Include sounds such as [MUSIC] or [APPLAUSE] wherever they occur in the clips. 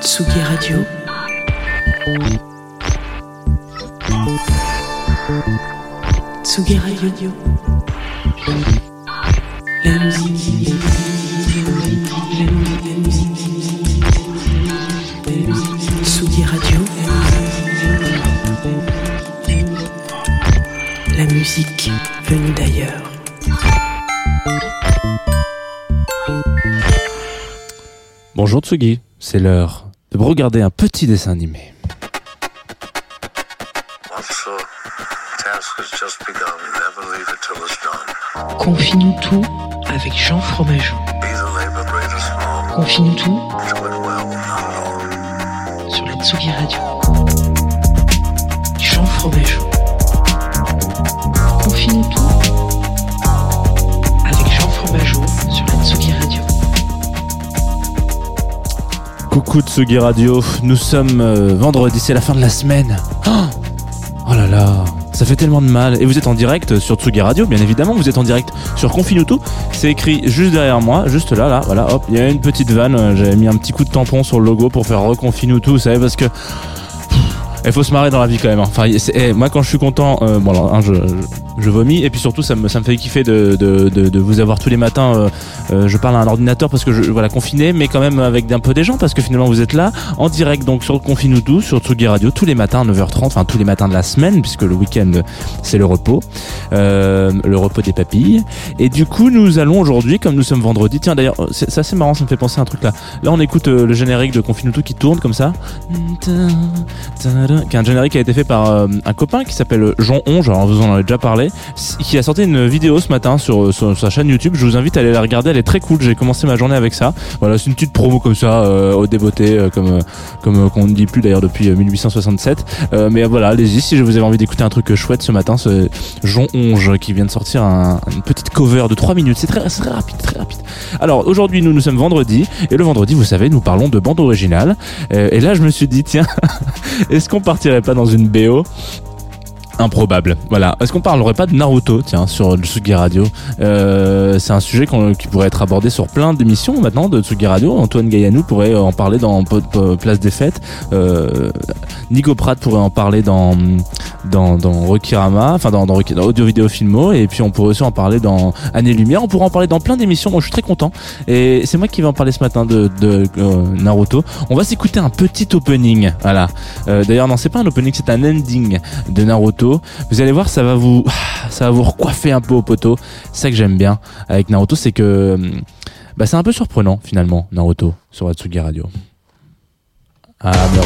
Tsugi Radio. Tsugi Radio. La musique. Tsugi Radio. La musique venue d'ailleurs. Bonjour Tsugi, c'est l'heure de regarder un petit dessin animé. Confie-nous tout avec Jean Fromageau. Confie-nous tout sur la Tsugi Radio. Coucou Tsugi Radio, nous sommes euh, vendredi, c'est la fin de la semaine. Oh, oh là là, ça fait tellement de mal. Et vous êtes en direct sur Tsugi Radio, bien évidemment, vous êtes en direct sur Confinuto. C'est écrit juste derrière moi, juste là, là, voilà, hop, il y a une petite vanne, euh, j'avais mis un petit coup de tampon sur le logo pour faire Reconfinuto, vous savez, parce que... Il faut se marrer dans la vie quand même. hein. Enfin, eh, moi quand je suis content, euh, bon alors, hein, je, je vomis et puis surtout ça me, ça me fait kiffer de, de, de, vous avoir tous les matins. euh, euh, je parle à un ordinateur parce que je voilà confiné, mais quand même avec un peu des gens parce que finalement vous êtes là en direct donc sur Confinuto, sur Tsugi Radio tous les matins à 9h30, enfin tous les matins de la semaine puisque le week-end c'est le repos, euh, le repos des papilles. Et du coup nous allons aujourd'hui, comme nous sommes vendredi, tiens d'ailleurs c'est assez marrant, ça me fait penser à un truc là. Là on écoute le générique de Confinuto qui tourne comme ça qui est un générique qui a été fait par un copain qui s'appelle Jean Onge, alors vous en avez déjà parlé, qui a sorti une vidéo ce matin sur, sur sa chaîne YouTube. Je vous invite à aller la regarder, elle est très cool. J'ai commencé ma journée avec ça. Voilà, c'est une petite promo comme ça, euh, au débeauté, euh, comme euh, comme euh, qu'on ne dit plus d'ailleurs depuis euh, 1867. Euh, mais voilà, allez-y si vous avez envie d'écouter un truc euh, chouette ce matin, c'est Jean Onge qui vient de sortir un- une petite cover de 3 minutes. C'est très, très rapide, très rapide. Alors aujourd'hui, nous nous sommes vendredi et le vendredi, vous savez, nous parlons de bande originale. Euh, et là, je me suis dit, tiens. [LAUGHS] Est-ce qu'on partirait pas dans une BO Improbable. Voilà. Est-ce qu'on parlerait pas de Naruto, tiens, sur le Tsugi Radio? Euh, C'est un sujet qui pourrait être abordé sur plein d'émissions maintenant de Tsugi Radio. Antoine Gaillanou pourrait en parler dans Place des Fêtes. Euh, Nico Pratt pourrait en parler dans dans, Rokirama, enfin dans, dans, Audio Vidéo Filmo. Et puis on pourrait aussi en parler dans Année Lumière. On pourrait en parler dans plein d'émissions. Moi, je suis très content. Et c'est moi qui vais en parler ce matin de, euh, Naruto. On va s'écouter un petit opening. Voilà. D'ailleurs, non, c'est pas un opening, c'est un ending de Naruto. Vous allez voir, ça va vous, [SIGHS] ça va vous recoiffer un peu au poteau. C'est ça que j'aime bien avec Naruto, c'est que, hum, bah, c'est un peu surprenant finalement Naruto sur Atsugi Radio. Ah, mais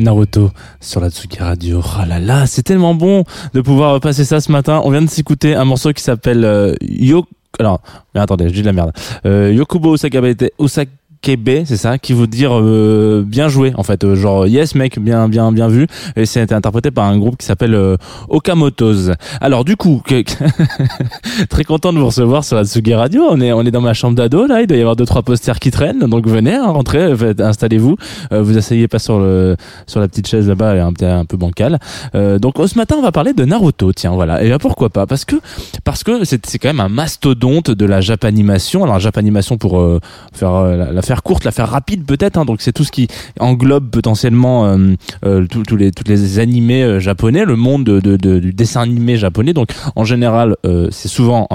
Naruto sur la Tsuki Radio. Oh là là, c'est tellement bon de pouvoir passer ça ce matin. On vient de s'écouter un morceau qui s'appelle euh, Yo. Alors, mais attendez, je dis de la merde. Euh, Yokubo Osakabete, Osaka Kebe, c'est ça, qui veut dire euh, bien joué en fait, euh, genre yes mec, bien bien bien vu. Et c'est été interprété par un groupe qui s'appelle euh, Okamotos. Alors du coup, que- [LAUGHS] très content de vous recevoir sur la Tsugi Radio. On est on est dans ma chambre d'ado là, il doit y avoir deux trois posters qui traînent, donc venez, hein, rentrez, installez-vous. Euh, vous asseyez pas sur le sur la petite chaise là-bas, elle est un, peu- bancale. Euh, donc ce matin on va parler de Naruto, tiens voilà. Et là, pourquoi pas? Parce que parce que c'est c'est quand même un mastodonte de la Japanimation. Alors Japanimation pour euh, faire la, la faire courte, la faire rapide peut-être. Hein, donc c'est tout ce qui englobe potentiellement euh, euh, tous les toutes les animés euh, japonais, le monde de, de- de- du dessin animé japonais. Donc en général, euh, c'est souvent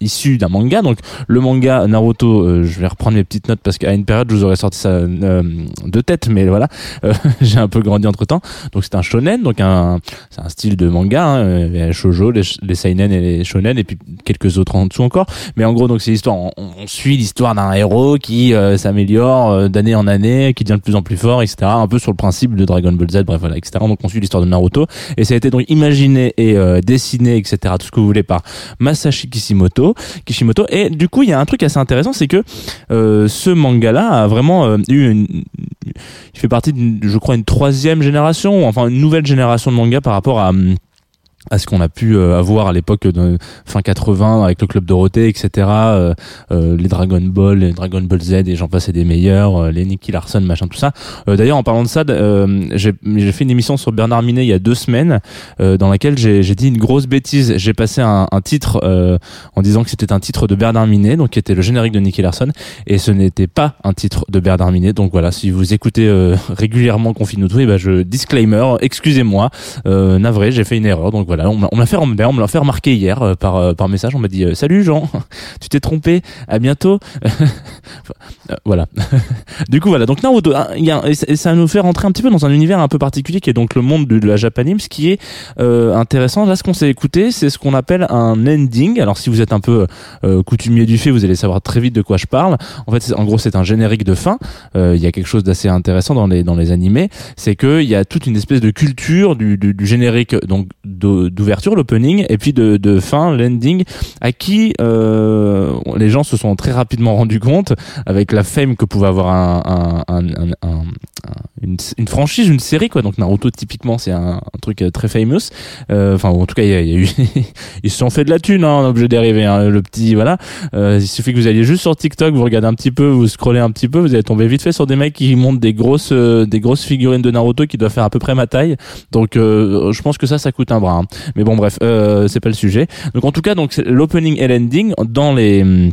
issu d'un manga. Donc le manga Naruto, je vais reprendre mes petites notes parce qu'à une période je vous aurais sorti ça de tête, mais voilà, [LAUGHS] j'ai un peu grandi entre temps. Donc c'est un shonen, donc un c'est un style de manga, hein, les shoujo, les, les seinen et les shonen, et puis quelques autres en dessous encore. Mais en gros, donc c'est l'histoire, on, on suit l'histoire d'un héros qui euh, euh, d'année en année, qui devient de plus en plus fort, etc. Un peu sur le principe de Dragon Ball Z, bref voilà, etc. Donc on suit l'histoire de Naruto, et ça a été donc imaginé et euh, dessiné, etc. Tout ce que vous voulez par Masashi Kishimoto. Kishimoto. Et du coup, il y a un truc assez intéressant, c'est que euh, ce manga-là a vraiment eu une, il fait partie, je crois, une troisième génération, ou enfin une nouvelle génération de manga par rapport à hum, à ce qu'on a pu euh, avoir à l'époque de fin 80 avec le club Dorothée etc euh, euh, les Dragon Ball les Dragon Ball Z et j'en passe des meilleurs euh, les Nicky Larson machin tout ça. Euh, d'ailleurs en parlant de ça euh, j'ai fait une émission sur Bernard Minet il y a deux semaines dans laquelle j'ai dit une grosse bêtise. J'ai passé un, un titre en disant que c'était un titre de Bernard Minet donc qui était le générique de Nicky Larson et ce n'était pas un titre de Bernard Minet. Donc voilà si vous écoutez régulièrement Confinuto et ben je disclaimer excusez-moi. Navré j'ai fait une erreur donc voilà l'a- on me l'a fait on me l'a fait remarquer hier euh, par euh, par message. On m'a dit euh, salut Jean [LAUGHS] tu t'es trompé à bientôt. [LAUGHS] Voilà. [LAUGHS] Du coup voilà. Donc Naruto hein, ça- nous fait rentrer un petit peu dans un univers un peu particulier qui est donc le monde de, la Japanime ce qui est euh, intéressant. Là ce qu'on s'est écouté c'est ce qu'on appelle un ending. Alors si vous êtes un peu euh, coutumier du fait vous allez savoir très vite de quoi je parle. En fait en gros c'est un générique de fin. Il y a quelque chose d'assez intéressant dans les dans les animés. C'est que il y a toute une espèce de culture du, du, du générique donc d'o- d'ouverture l'opening et puis de, de fin l'ending à qui euh, les gens se sont très rapidement rendus compte avec la fame que pouvait avoir un, un, un, un- un- un- une, franchise une série quoi. Donc Naruto typiquement c'est un, truc euh, très famous. Euh, enfin en tout cas il y a, eu [LAUGHS] ils se sont fait de la thune hein, objet dérivé hein, le petit voilà. Euh, il suffit que vous alliez juste sur TikTok vous regardez un petit peu vous scrollez un petit peu vous allez tomber vite fait sur des mecs qui montent des grosses euh, des grosses figurines de Naruto qui doivent faire à peu près ma taille. Donc euh, je pense que ça ça coûte un bras hein. Mais bon bref euh, c'est pas le sujet. Donc en tout cas donc l'opening et l'ending dans les hum,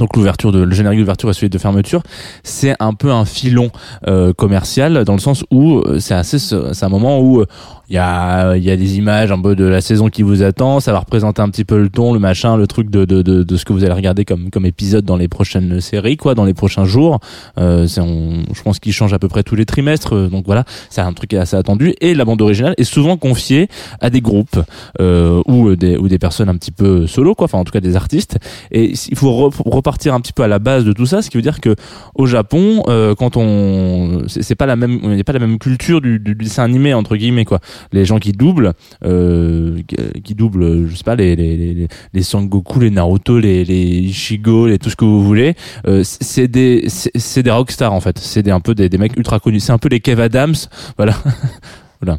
donc l'ouverture de le générique d'ouverture et celui de fermeture, c'est un peu un filon euh, commercial dans le sens où euh, c'est assez c'est un moment où euh, il y a il y a des images un peu de la saison qui vous attend, ça va représenter un petit peu le ton, le machin, le truc de de de, de ce que vous allez regarder comme comme épisode dans les prochaines séries quoi, dans les prochains jours. Euh, c'est on- je pense qu'il change à peu près tous les trimestres, euh, donc voilà, c'est un truc assez attendu et la bande originale est souvent confiée à des groupes euh, ou des ou des personnes un petit peu solo quoi, enfin en tout cas des artistes et il faut re- repartir un petit peu à la base de tout ça, ce qui veut dire que au Japon, euh, quand on, c'est pas la même, n'y a pas la même culture du, du dessin animé entre guillemets quoi. Les gens qui doublent, euh, qui- qui doublent, je sais pas, les les les, les Sangoku, les Naruto, les les Ichigo, les tout ce que vous voulez, euh, c'est des c'est des rockstars en fait. C'est un peu des, des mecs ultra connus. C'est un peu les Kev Adams, voilà. [LAUGHS] Voilà.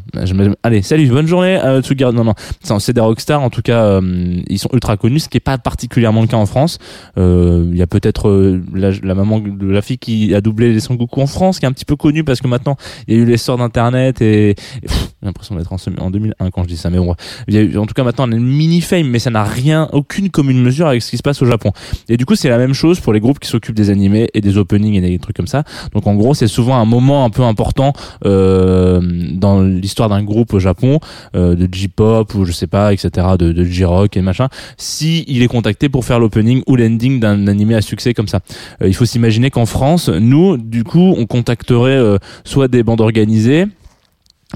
Allez, salut, bonne journée. Euh, Tsugar- non, non, C'est- des rockstars. En tout cas, euh, ils sont ultra connus, ce qui est pas particulièrement le cas en France. Euh, Il y a peut-être euh, la, la maman de la fille qui a doublé les Son Goku en France, qui est un petit peu connue parce que maintenant il y a eu l'essor d'internet et, et j'ai l'impression d'être en, en 2001 quand je dis ça. Mais bon, y a eu, en tout cas maintenant on a une mini fame, mais ça n'a rien, aucune commune mesure avec ce qui se passe au Japon. Et du coup, c'est la même chose pour les groupes qui s'occupent des animés et des openings et des trucs comme ça. Donc en gros, c'est souvent un moment un peu important euh, dans l'histoire d'un groupe au Japon, euh, de J-pop ou je sais pas, etc., de, de J-rock et machin, si il est contacté pour faire l'opening ou l'ending d'un animé à succès comme ça. Euh, il faut s'imaginer qu'en France, nous, du coup, on contacterait euh, soit des bandes organisées,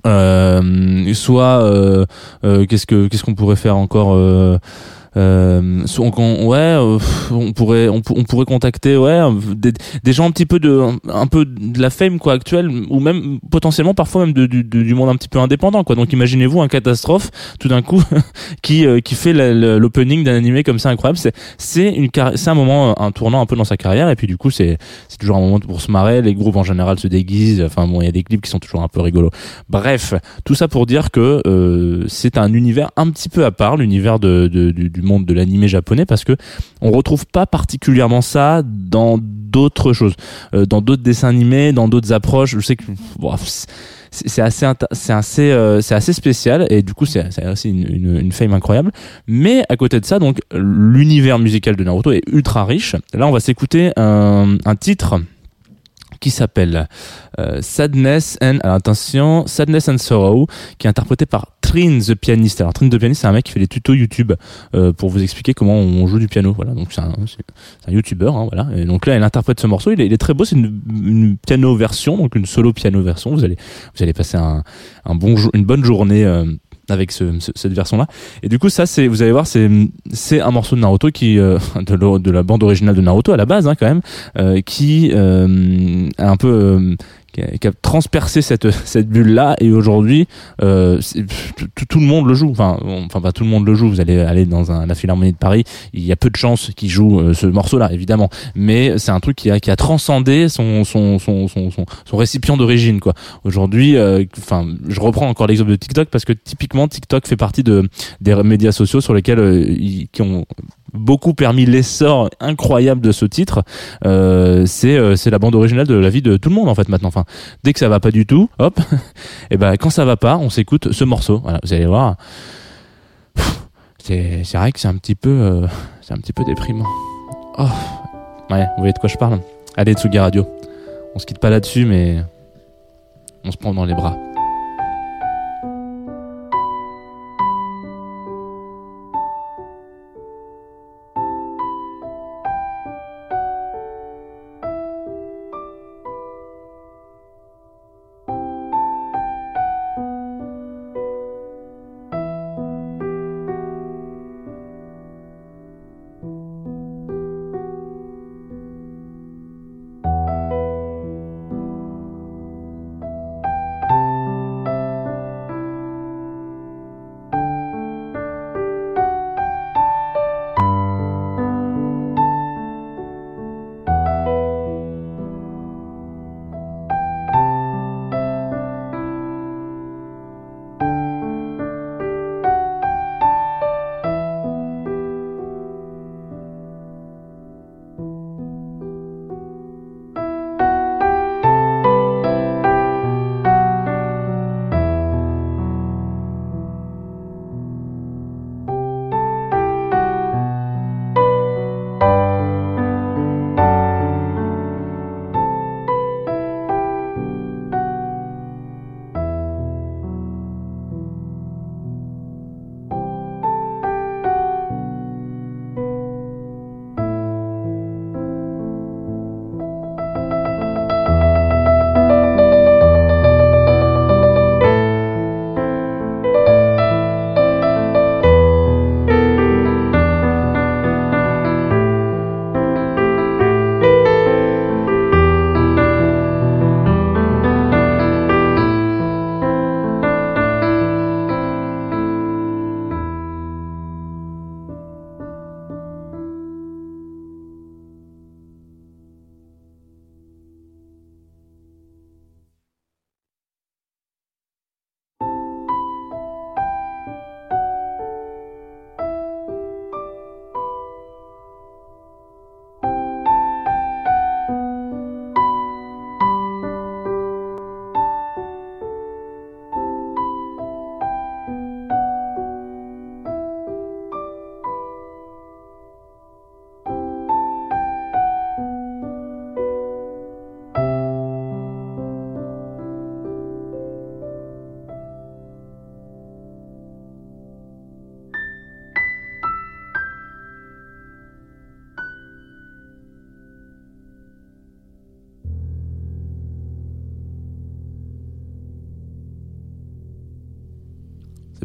euh, soit euh, euh, qu'est-ce que qu'est-ce qu'on pourrait faire encore euh, donc on- ouais, euh, on pourrait, on, on pourrait contacter, ouais, des, des gens un petit peu de, un peu de la fame quoi actuelle, ou même potentiellement parfois même de- du, du, monde un petit peu indépendant quoi. Donc imaginez-vous un catastrophe tout d'un coup [LAUGHS] qui euh, qui fait l'opening d'un animé comme ça incroyable. C'est c'est une c'est un moment, un tournant un peu dans sa carrière. Et puis du coup c'est c'est toujours un moment pour se marrer. Les groupes en général se déguisent. Enfin bon, il y a des clips qui sont toujours un peu rigolos. Bref, tout ça pour dire que euh, c'est un univers un petit peu à part, l'univers de, de- du monde de l'animé japonais, parce que on retrouve pas particulièrement ça dans d'autres choses, Euh, dans d'autres dessins animés, dans d'autres approches. Je sais que c'est assez c'est assez euh, c'est assez spécial et du coup c'est c'est aussi une, une, une fame incroyable. Mais à côté de ça donc l'univers musical de Naruto est ultra riche. Là on va s'écouter un, un titre qui s'appelle euh, Sadness and alors attention Sadness and Sorrow qui est interprété par Trin the pianiste alors Trin the pianiste c'est un mec qui fait des tutos YouTube euh, pour vous expliquer comment on joue du piano. Voilà donc c'est un, un youtubeur hein, voilà. Et donc là elle interprète ce morceau. Il est, il est très beau. C'est une, une piano version donc une solo piano version. Vous allez vous allez passer un, un bon une bonne journée euh, avec ce, ce- cette version là et du coup ça c'est vous allez voir c'est c'est un morceau de Naruto qui euh, [LAUGHS] de, la bande originale de Naruto à la base hein, quand même euh, qui euh, un peu euh, qui a, transpercé cette cette bulle là et aujourd'hui euh, tout, le monde le joue. Enfin enfin pas tout le monde le joue. Vous allez aller dans un, la philharmonie de Paris il y a peu de chances qu'il joue euh, ce morceau là évidemment. Mais c'est un truc qui a qui a transcendé son son son son son, son récipient d'origine quoi. Aujourd'hui euh, enfin je reprends encore l'exemple de TikTok parce que typiquement TikTok fait partie de des médias sociaux sur lesquels euh, ils- qui ont beaucoup permis l'essor incroyable de ce titre. Euh, c'est euh, c'est la bande originale de la vie de tout le monde en fait maintenant. Enfin dès que ça va pas du tout hop [LAUGHS] et ben quand ça va pas on s'écoute ce morceau. Voilà vous allez voir. C'est c'est vrai que c'est un petit peu euh, c'est un petit peu déprimant. Oh ouais vous voyez de quoi je parle? Allez Tsugi Radio. On se quitte pas là-dessus mais on se prend dans les bras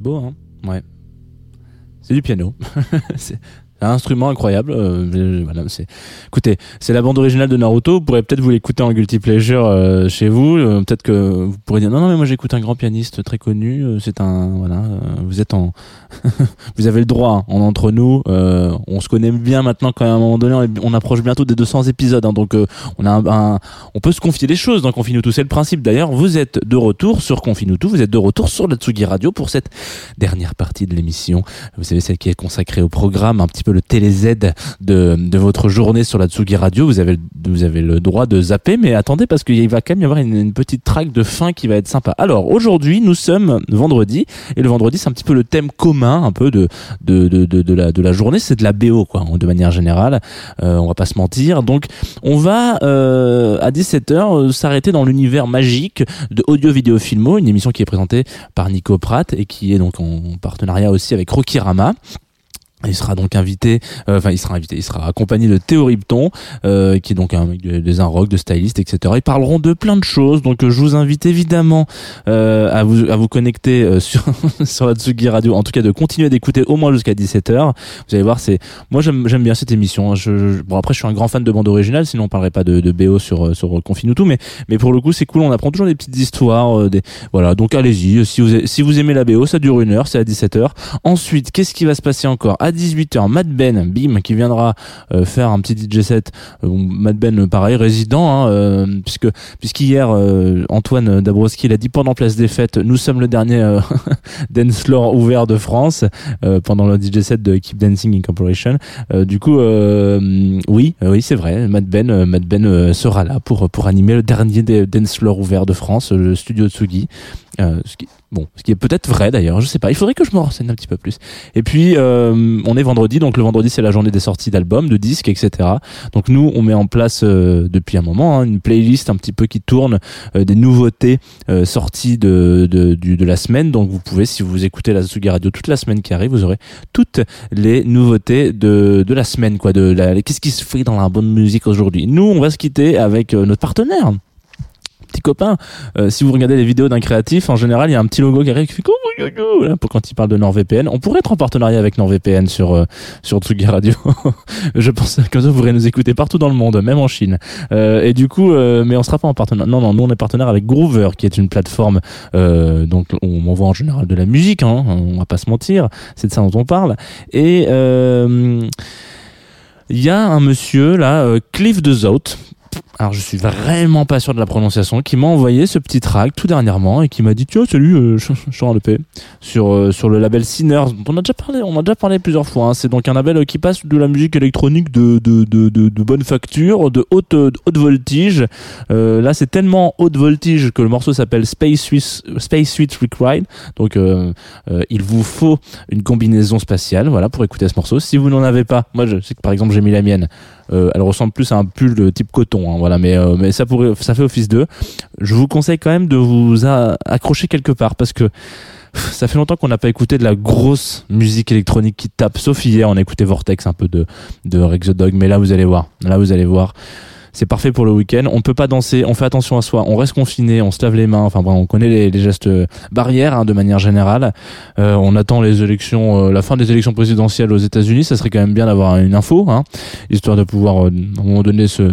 C'est beau, hein Ouais. c'est du piano. c'est [LAUGHS] [LAUGHS] un instrument incroyable. euh, voilà, c'est. Écoutez, c'est la bande originale de Naruto. Vous pourrez peut-être vous l'écouter en guilty pleasure euh, chez vous. Euh, peut-être que vous pourrez dire non, non, mais moi j'écoute un grand pianiste très connu. Euh, C'est un voilà. euh, vous êtes en, [LAUGHS] vous avez le droit. hein, on entre nous. euh, on se connaît bien maintenant. Quand à un moment donné, on, approche bientôt des 200 épisodes. hein, donc euh, on a un, un- on peut se confier des choses dans Confine tout. C'est le principe. D'ailleurs, vous êtes de retour sur Confine tout. Vous êtes de retour sur la Tsugi Radio pour cette dernière partie de l'émission. Vous savez, celle qui est consacrée au programme, un petit peu le télé-Z de, de votre journée sur la Tsugi Radio. Vous avez, vous avez le droit de zapper, mais attendez, parce qu'il va quand même y avoir une, petite track de fin qui va être sympa. Alors, aujourd'hui, nous sommes vendredi, et le vendredi, c'est un petit peu le thème commun, un peu de, de, de, de, la, de la journée, c'est de la BO, quoi, de manière générale. Euh, on va pas se mentir. Donc, on va, euh, à 17h, euh, s'arrêter dans l'univers magique de Audio Vidéo Filmo, une émission qui est présentée par Nico Pratt et qui est donc en partenariat aussi avec Rokirama. Il sera donc invité, euh, enfin il sera invité, il sera accompagné de Théo Ripton, euh, qui est donc un mec de- des un rock, de styliste, etc. Ils parleront de plein de choses, donc euh, je vous invite évidemment euh, à vous à vous connecter euh, [LAUGHS] sur sur la Tsugi Radio, en tout cas de continuer d'écouter au moins jusqu'à 17h. Vous allez voir, c'est moi j'aime bien cette émission. hein. Je, je- bon après je suis un grand fan de bande originale, sinon on parlerait pas de, de BO sur euh, sur Confine tout, mais mais pour le coup c'est cool, on apprend toujours des petites histoires, euh, des voilà. Donc allez-y, si vous si vous aimez la BO, ça dure une heure, c'est à 17h. Ensuite, qu'est-ce qui va se passer encore? 18h, Matt Ben, bim, qui viendra euh, faire un petit DJ set. Euh, Matt Ben, euh, pareil, résident, hein, euh, puisque puisqu'hier euh, Antoine Dabrowski l'a dit pendant Place des Fêtes, nous sommes le dernier [LAUGHS] dance floor ouvert de France pendant le DJ set de Keep Dancing Incorporation. Du coup, oui, oui, c'est vrai. Matt Ben, Matt Ben sera là pour pour animer le dernier dance floor ouvert de France, le studio Tsugi. Euh, ce qui, bon, ce qui est peut-être vrai d'ailleurs, je sais pas. Il faudrait que je me renseigne un petit peu plus. Et puis, euh, on est vendredi, donc le vendredi c'est la journée des sorties d'albums, de disques, etc. Donc nous, on met en place euh, depuis un moment hein, une playlist un petit peu qui tourne des nouveautés sorties de, de, la semaine. Donc vous pouvez, si vous écoutez la Tsugi Radio toute la semaine qui arrive, vous aurez toutes les nouveautés de, de la semaine, quoi. De qu'est-ce qui se fait dans la bonne musique aujourd'hui. Nous, on va se quitter avec notre partenaire petit copain. Euh, si vous regardez les vidéos d'un créatif, en général, il y a un petit logo qui arrive qui fait coucou, pour quand il parle de NordVPN. On pourrait être en partenariat avec NordVPN sur euh, sur Tsugi Radio. [LAUGHS] Je pense que vous pourrez nous écouter partout dans le monde, même en Chine. Euh, et du coup, mais on sera pas en partenariat. Non, non, nous on est partenaire avec Groover, qui est une plateforme. Donc on m'envoie en général de la musique. Hein, on va pas se mentir. C'est de ça dont on parle. Et il y a un monsieur là, Cliff de Zout. Alors je suis vraiment pas sûr de la prononciation, qui m'a envoyé ce petit track tout dernièrement et qui m'a dit tiens salut, euh, je je suis en EP sur euh, sur le label Sinners on a déjà parlé, on a déjà parlé plusieurs fois. hein. C'est donc un label euh, qui passe de la musique électronique de de de de, de bonne facture, de haute de haute voltige. Euh, là c'est tellement haute voltige que le morceau s'appelle Space Suite Space Suite Required. Donc euh, euh, il vous faut une combinaison spatiale, voilà pour écouter ce morceau. Si vous n'en avez pas, moi je sais que par exemple j'ai mis la mienne. Euh, elle ressemble plus à un pull de type coton, hein, voilà, mais euh, mais ça pourrait, ça fait office d'eux. Je vous conseille quand même de vous accrocher quelque part parce que ça fait longtemps qu'on n'a pas écouté de la grosse musique électronique qui tape. Sauf hier, on a écouté Vortex, un peu de de Rex the Dog, mais là vous allez voir, là vous allez voir. C'est parfait pour le week-end. On peut pas danser, on fait attention à soi, on reste confiné, on se lave les mains. Enfin bon, on connaît les, gestes barrières hein, de manière générale. Euh, on attend les élections, euh, la fin des élections présidentielles aux États-Unis. Ça serait quand même bien d'avoir une info, hein, histoire de pouvoir euh, à un moment donné se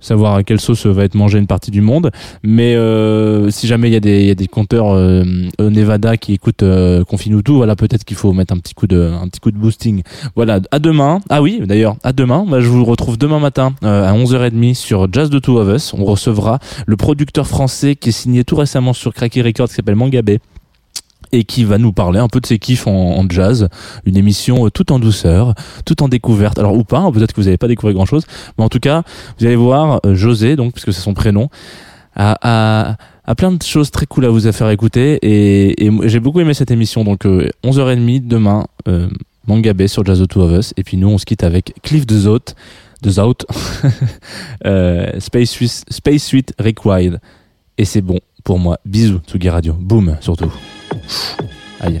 savoir à quelle sauce va être mangée une partie du monde. Mais euh, si jamais il y a des, y a des compteurs euh, au Nevada qui écoutent euh, Confine tout, voilà peut-être qu'il faut mettre un petit coup de un petit coup de boosting. Voilà, à demain. Ah oui, d'ailleurs, à demain. Bah, je vous retrouve demain matin euh, à 11h30 sur Jazz de Two of Us. On recevra le producteur français qui est signé tout récemment sur Cracky Records qui s'appelle Mangabé et qui va nous parler un peu de ses kiffs en, jazz, une émission euh, tout en douceur, tout en découverte. Alors ou pas, hein, peut-être que vous n'avez pas découvert grand chose, mais en tout cas, vous allez voir euh, José, donc puisque c'est son prénom, a, a, a plein de choses très cool à vous faire écouter et, j'ai beaucoup aimé cette émission. Donc euh, 11h30 demain, euh, Mangabé sur Jazz The Two of Us, et puis nous on se quitte avec Cliff de Zout, de Zout, [LAUGHS] euh, Space Suite, Space Suite Required, et c'est bon pour moi. Bisous, Tsugi Radio. Boom, surtout. Aïe.